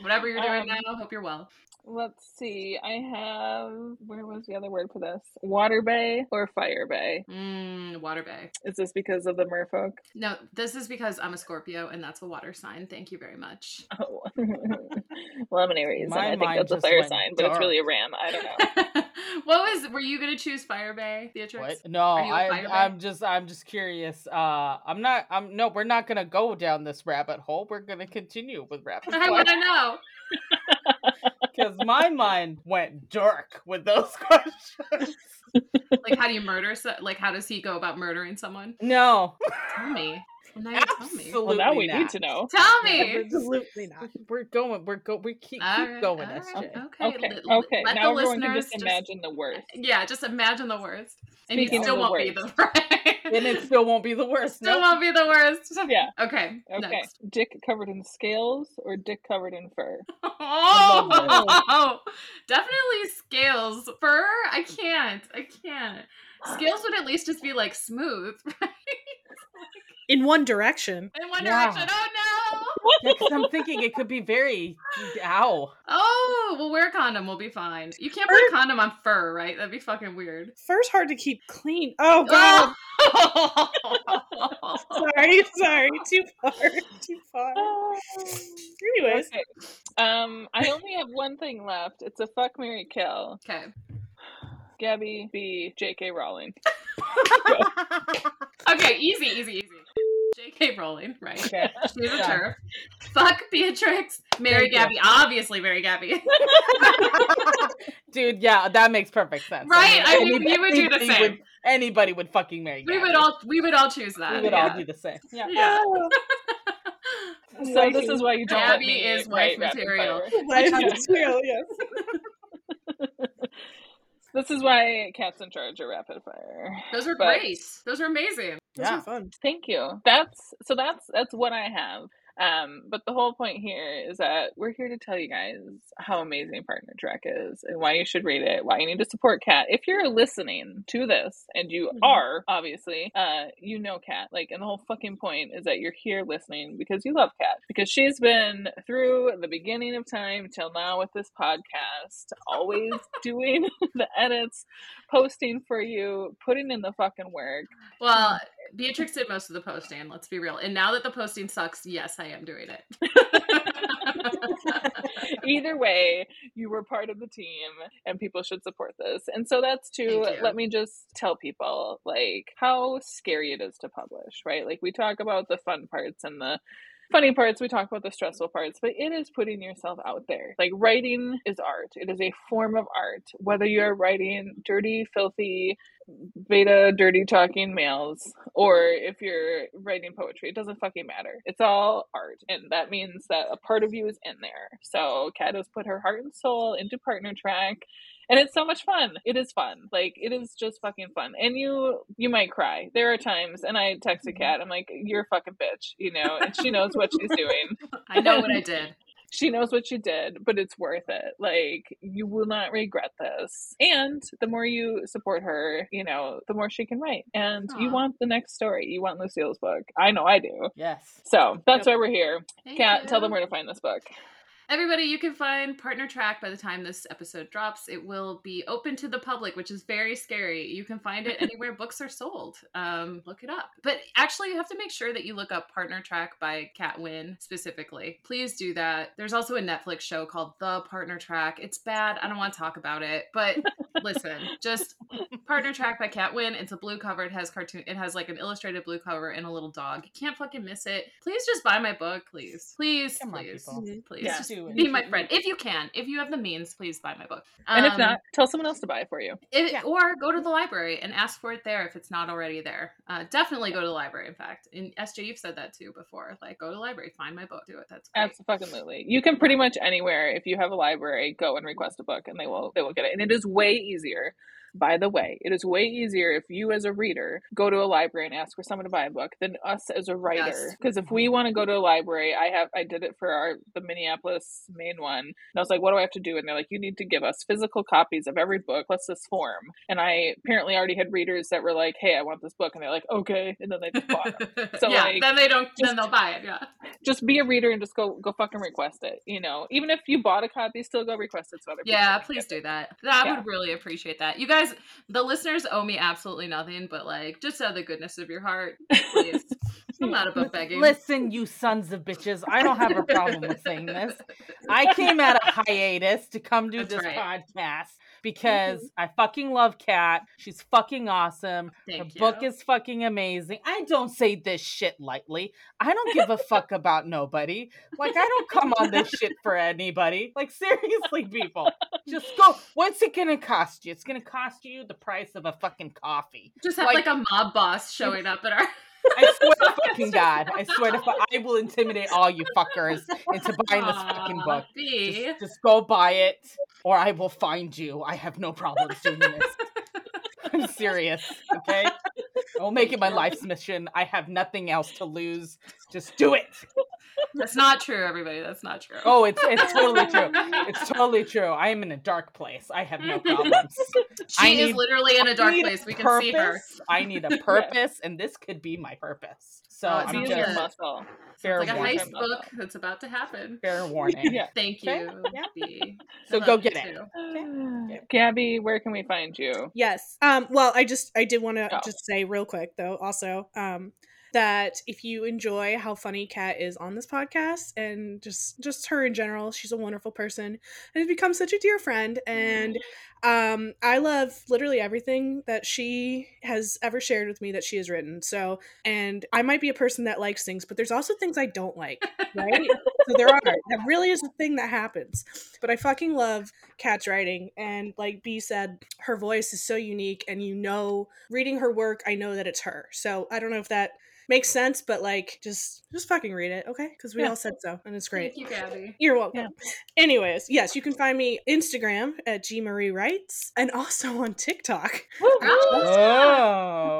Whatever you're doing Um, now, hope you're well. Let's see. I have. Where was the other word for this? Water bay or fire bay? Mm, water bay. Is this because of the merfolk? No, this is because I'm a Scorpio and that's a water sign. Thank you very much. (laughs) Oh. well, I'm an Aries, My and I think that's a fire went sign, but it's really a ram. I don't know. (laughs) what was? Were you gonna choose Fire Bay, Beatrix? What? No, Are you a I, fire I'm just, I'm just curious. Uh, I'm not, I'm no, we're not gonna go down this rabbit hole. We're gonna continue with rapid (laughs) I fire want to know. (laughs) because my mind went dark with those (laughs) questions. Like, how do you murder? So- like, how does he go about murdering someone? No, Tell me. Well, now you tell me. Well, now we not. need to know. Tell me. Absolutely not. (laughs) we're going, we're go, we keep, keep right, going, all SJ. right, Okay. Okay, li- li- okay. Let Now the everyone listeners can just imagine the worst. Yeah, just imagine the worst, and of still won't be the right. And it still won't be the worst. (laughs) still No, won't be the worst. Yeah. Okay. Okay. Next. Dick covered in scales or dick covered in fur? (laughs) Oh, definitely scales. Fur, I can't. I can't. Scales would at least just be like smooth, (laughs) right? In one direction. In one Yeah. direction. Oh no. because I'm thinking it could be very ow. Oh, we'll wear a condom. We'll be fine. You can't put a condom on fur, right? That'd be fucking weird. Fur's hard to keep clean. Oh (laughs) god. sorry, (laughs) sorry. Too far. Too far. Anyways. Okay. Um, I only have one thing left. It's a fuck Mary kill. okay. Gabby B. J.K. Rowling. (laughs) Okay, easy, easy, easy. J.K. Rowling, right? Okay. She's a Done. TERF. Fuck Beatrix. Marry Thank you. Gabby. Obviously, marry Gabby. (laughs) (laughs) Dude, yeah, that makes perfect sense. Right? I mean, any- you would do the anybody same. Would, anybody would fucking marry. we Gabby. would all we would all choose that. We would yeah. all do the same. Yeah. Yeah. So this is why you don't let Gabby me is wife write material. fire. Life Yeah. material, (laughs) yes. This is why Kat's in charge are rapid fire. Those are But- great. Those are amazing. Those Yeah. fun. Thank you. That's so that's that's what I have. Um, but the whole point here is that we're here to tell you guys how amazing Partner Track is and why you should read it, why you need to support Kat. If you're listening to this, and you Mhm. are, obviously, uh, you know Kat. Like, and the whole fucking point is that you're here listening because you love Kat. Because she's been through the beginning of time till now with this podcast, always (laughs) doing (laughs) the edits, posting for you, putting in the fucking work. Well, Beatrix did most of the posting, let's be real. And now that the posting sucks, yes, I am doing it. (laughs) either way, you were part of the team and people should support this. And so that's to let me just tell people like how scary it is to publish, right? Like we talk about the fun parts and the funny parts, we talk about the stressful parts, but it is putting yourself out there. Like writing is art. It is a form of art. Whether you're writing dirty, filthy, beta dirty talking males or if you're writing poetry it doesn't fucking matter it's all art and that means that a part of you is in there so kat has put her heart and soul into partner track and it's so much fun it is fun like it is just fucking fun and you you might cry there are times and i text a mm-hmm. kat i'm like you're a fucking bitch you know and she knows what she's doing (laughs) I know what I (laughs) did. she knows what she did, but it's worth it. Like, you will not regret this. And the more you support her, you know, the more she can write. And you want the next story. You want Lucille's book. I know I do. Yes. So that's Yep. why we're here. Thank Kat, tell them where to find this book. Everybody, you can find Partner Track by the time this episode drops. It will be open to the public, which is very scary. You can find it (laughs) anywhere books are sold. Um, look it up. But actually, you have to make sure that you look up Partner Track by Kat Wynn specifically. Please do that. There's also a Netflix show called The Partner Track. It's bad. I don't want to talk about it, but (laughs) listen, just Partner Track by Kat Wynn. It's a blue cover. It has cartoon. It has like an illustrated blue cover and a little dog. You can't fucking miss it. Please just buy my book, please, please, Come please, people. please. Yeah. Just Do be my friend if you can. If you have the means, please buy my book. and if Um, not, tell someone else to buy it for you. if- Yeah. or go to the library and ask for it there if it's not already there. Uh, definitely go to the library. In fact, and SJ, you've said that too before. Like, go to the library, find my book, do it. That's great. Absolutely. You can pretty much anywhere if you have a library, go and request a book and they will they will get it. And it is way easier. By the way, it is way easier if you as a reader go to a library and ask for someone to buy a book than us as a writer. Yes. Because if we mm-hmm. want to go to a library, I have I did it for our the Minneapolis main one. And I was like, what do I have to do? And they're like, you need to give us physical copies of every book plus this form. And I apparently already had readers that were like, hey, I want this book. And they're like, okay. And then they just bought it. (laughs) So, yeah, like, then they don't. just- then they'll buy it. Yeah. just be a reader and just go go fucking request it. You know, even if you bought a copy, still go request it so other. Yeah, please do that. I Yeah. would really appreciate that. You guys, the listeners owe me absolutely nothing, but like, just out of the goodness of your heart, please. I'm not above begging. Listen, you sons of bitches. I don't have a problem with saying this. I came out of (laughs) hiatus to come do That's this right. podcast because mm-hmm. I fucking love Kat. She's fucking awesome. Thank Her you. book is fucking amazing. I don't say this shit lightly. I don't give a fuck about nobody. Like I don't come on this shit for anybody. Like (laughs) seriously, people. Just go. What's it gonna cost you? It's gonna cost you the price of a fucking coffee. just have like- like, a mob boss showing up at our. I swear to (laughs) fucking God. I swear to fu- I will intimidate all you fuckers into buying this fucking book. Just, just go buy it, or I will find you. I have no problems doing this. (laughs) I'm serious, okay? I will make it my life's mission. I have nothing else to lose. Just do it. That's not true, everybody. That's not true. Oh, it's it's totally true. It's totally true. I am in a dark place. I have no problems. (laughs) I she is need- literally in a dark place. We can see her. purpose. I need a (laughs) purpose, and this could be my purpose. So Oh, it I'm sounds Be good. your just muscle. fair It's like a warning. heist book that's about to happen. Fair (laughs) warning. Yeah. Thank you, yeah. So go get it. too. (sighs) Gabby, where can we find you? Yes. Um, well, I just I did want to Oh. just say real quick though, also, um, that if you enjoy how funny Kat is on this podcast and just just her in general, she's a wonderful person and has become such a dear friend. And um, I love literally everything that she has ever shared with me that she has written. So, and I might be a person that likes things, but there's also things I don't like, (laughs) right? so there are. That really is a thing that happens. But I fucking love Kat's writing. And like B said, her voice is so unique. And you know, reading her work, I know that it's her. So I don't know if that makes sense, but like, just just fucking read it, okay? Because we Yeah. all said so, and it's great. Thank you, Gabby. You're welcome. Yeah. Anyways, yes, you can find me Instagram at G Marie Writes and also on TikTok. Oh.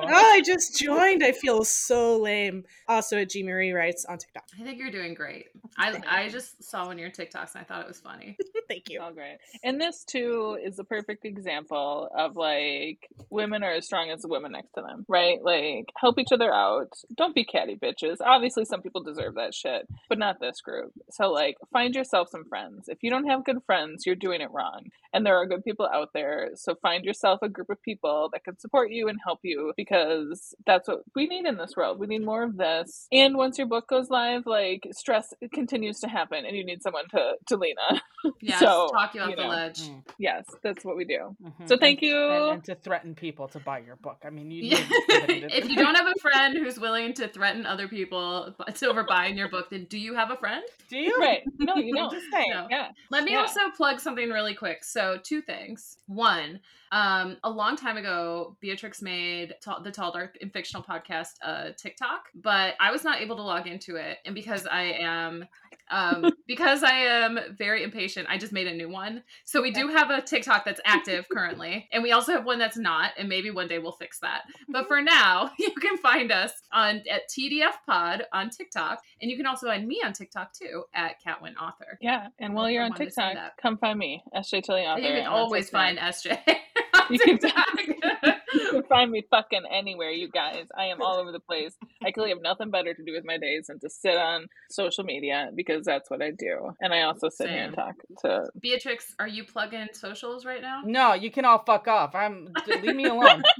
Oh, I just joined. I feel so lame. Also at G Marie Writes on TikTok. I think you're doing great. I I just saw one of your TikToks and I thought it was funny. Thank you. all great. And this too is a perfect example of like women are as strong as the women next to them, right? Like help each other out. Don't be catty bitches. Obviously some people deserve that shit, but not this group. So like find yourself some friends. If you don't have good friends, you're doing it wrong. And there are good people out there. So find yourself a group of people that can support you and help you because that's what we need in this world. We need more of this. And once your book goes live, like stress continues to happen and you need someone to to lean on. Yeah, So, talk you off you the ledge. Mm, Yes, that's what we do. mhm. So thank And- you. And, and to threaten people to buy your book. I mean, you. Yeah. need somebody to- (laughs) if you don't have a friend who's willing to threaten other people bu- over buying your book, then do you have a friend? do (laughs) you? Right. No, you (laughs) don't. just saying. No. Yeah. Let me Yeah. also plug something really quick. So, two things. One, um, a long time ago, Beatrix made ta- the Tall Dark and Fictional podcast uh, TikTok, but I was not able to log into it, and because I am. Um, because I am very impatient, I just made a new one. So we do have a TikTok that's active currently, and we also have one that's not, and maybe one day we'll fix that. But for now, (laughs) you can find us on at TDF Pod on TikTok, and you can also find me on TikTok too at Catwin Author. Yeah. And while you're on TikTok, come find me, SJ Tilly author. You can always TikTok. find SJ. (laughs) on (laughs) You can- TikTok. You can find me fucking anywhere, you guys. I am all over the place. I clearly have nothing better to do with my days than to sit on social media because that's what I do. And I also sit here and talk to. Beatrix, are you plugging socials right now? No, you can all fuck off. I'm. Leave me alone. (laughs)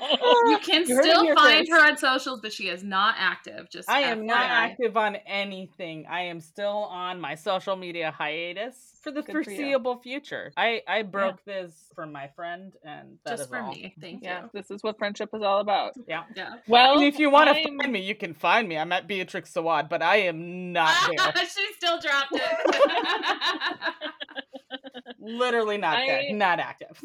(laughs) You (laughs) can You heard it still find first. her on socials, but she is not active. Just I am not active on anything. I am still on my social media hiatus for the Good for foreseeable future. I I broke this for my friend, and that is Just for all. me. Thank yeah, you. this is what friendship is all about. Yeah. Yeah. Well, And if you want to I'm- find me, you can find me. I'm at Beatrix Sawad, but I am not (laughs) there. she still dropped it. Literally not I- there. Not active.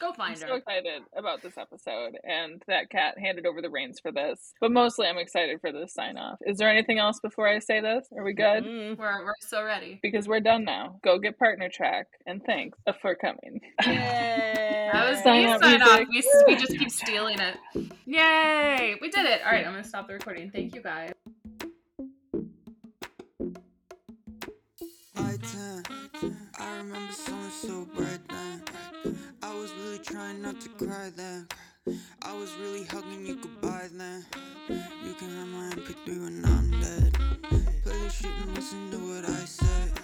Go I'm find so excited about this episode and that Kat handed over the reins for this. But mostly I'm excited for this sign off. Is there anything else before I say this? Are we good? Mm. We're, we're so ready. Because we're done now. Go get partner track and thanks for coming. (laughs) That was Sign the sign off. We, we just keep stealing it. Yay! We did it. All right, I'm going to stop the recording. Thank you guys. I ten. I remember someone so bright then. I was really trying not to cry then. I was really hugging you goodbye then. You can have my MP3 when I'm dead. Play the shit and listen to what I said.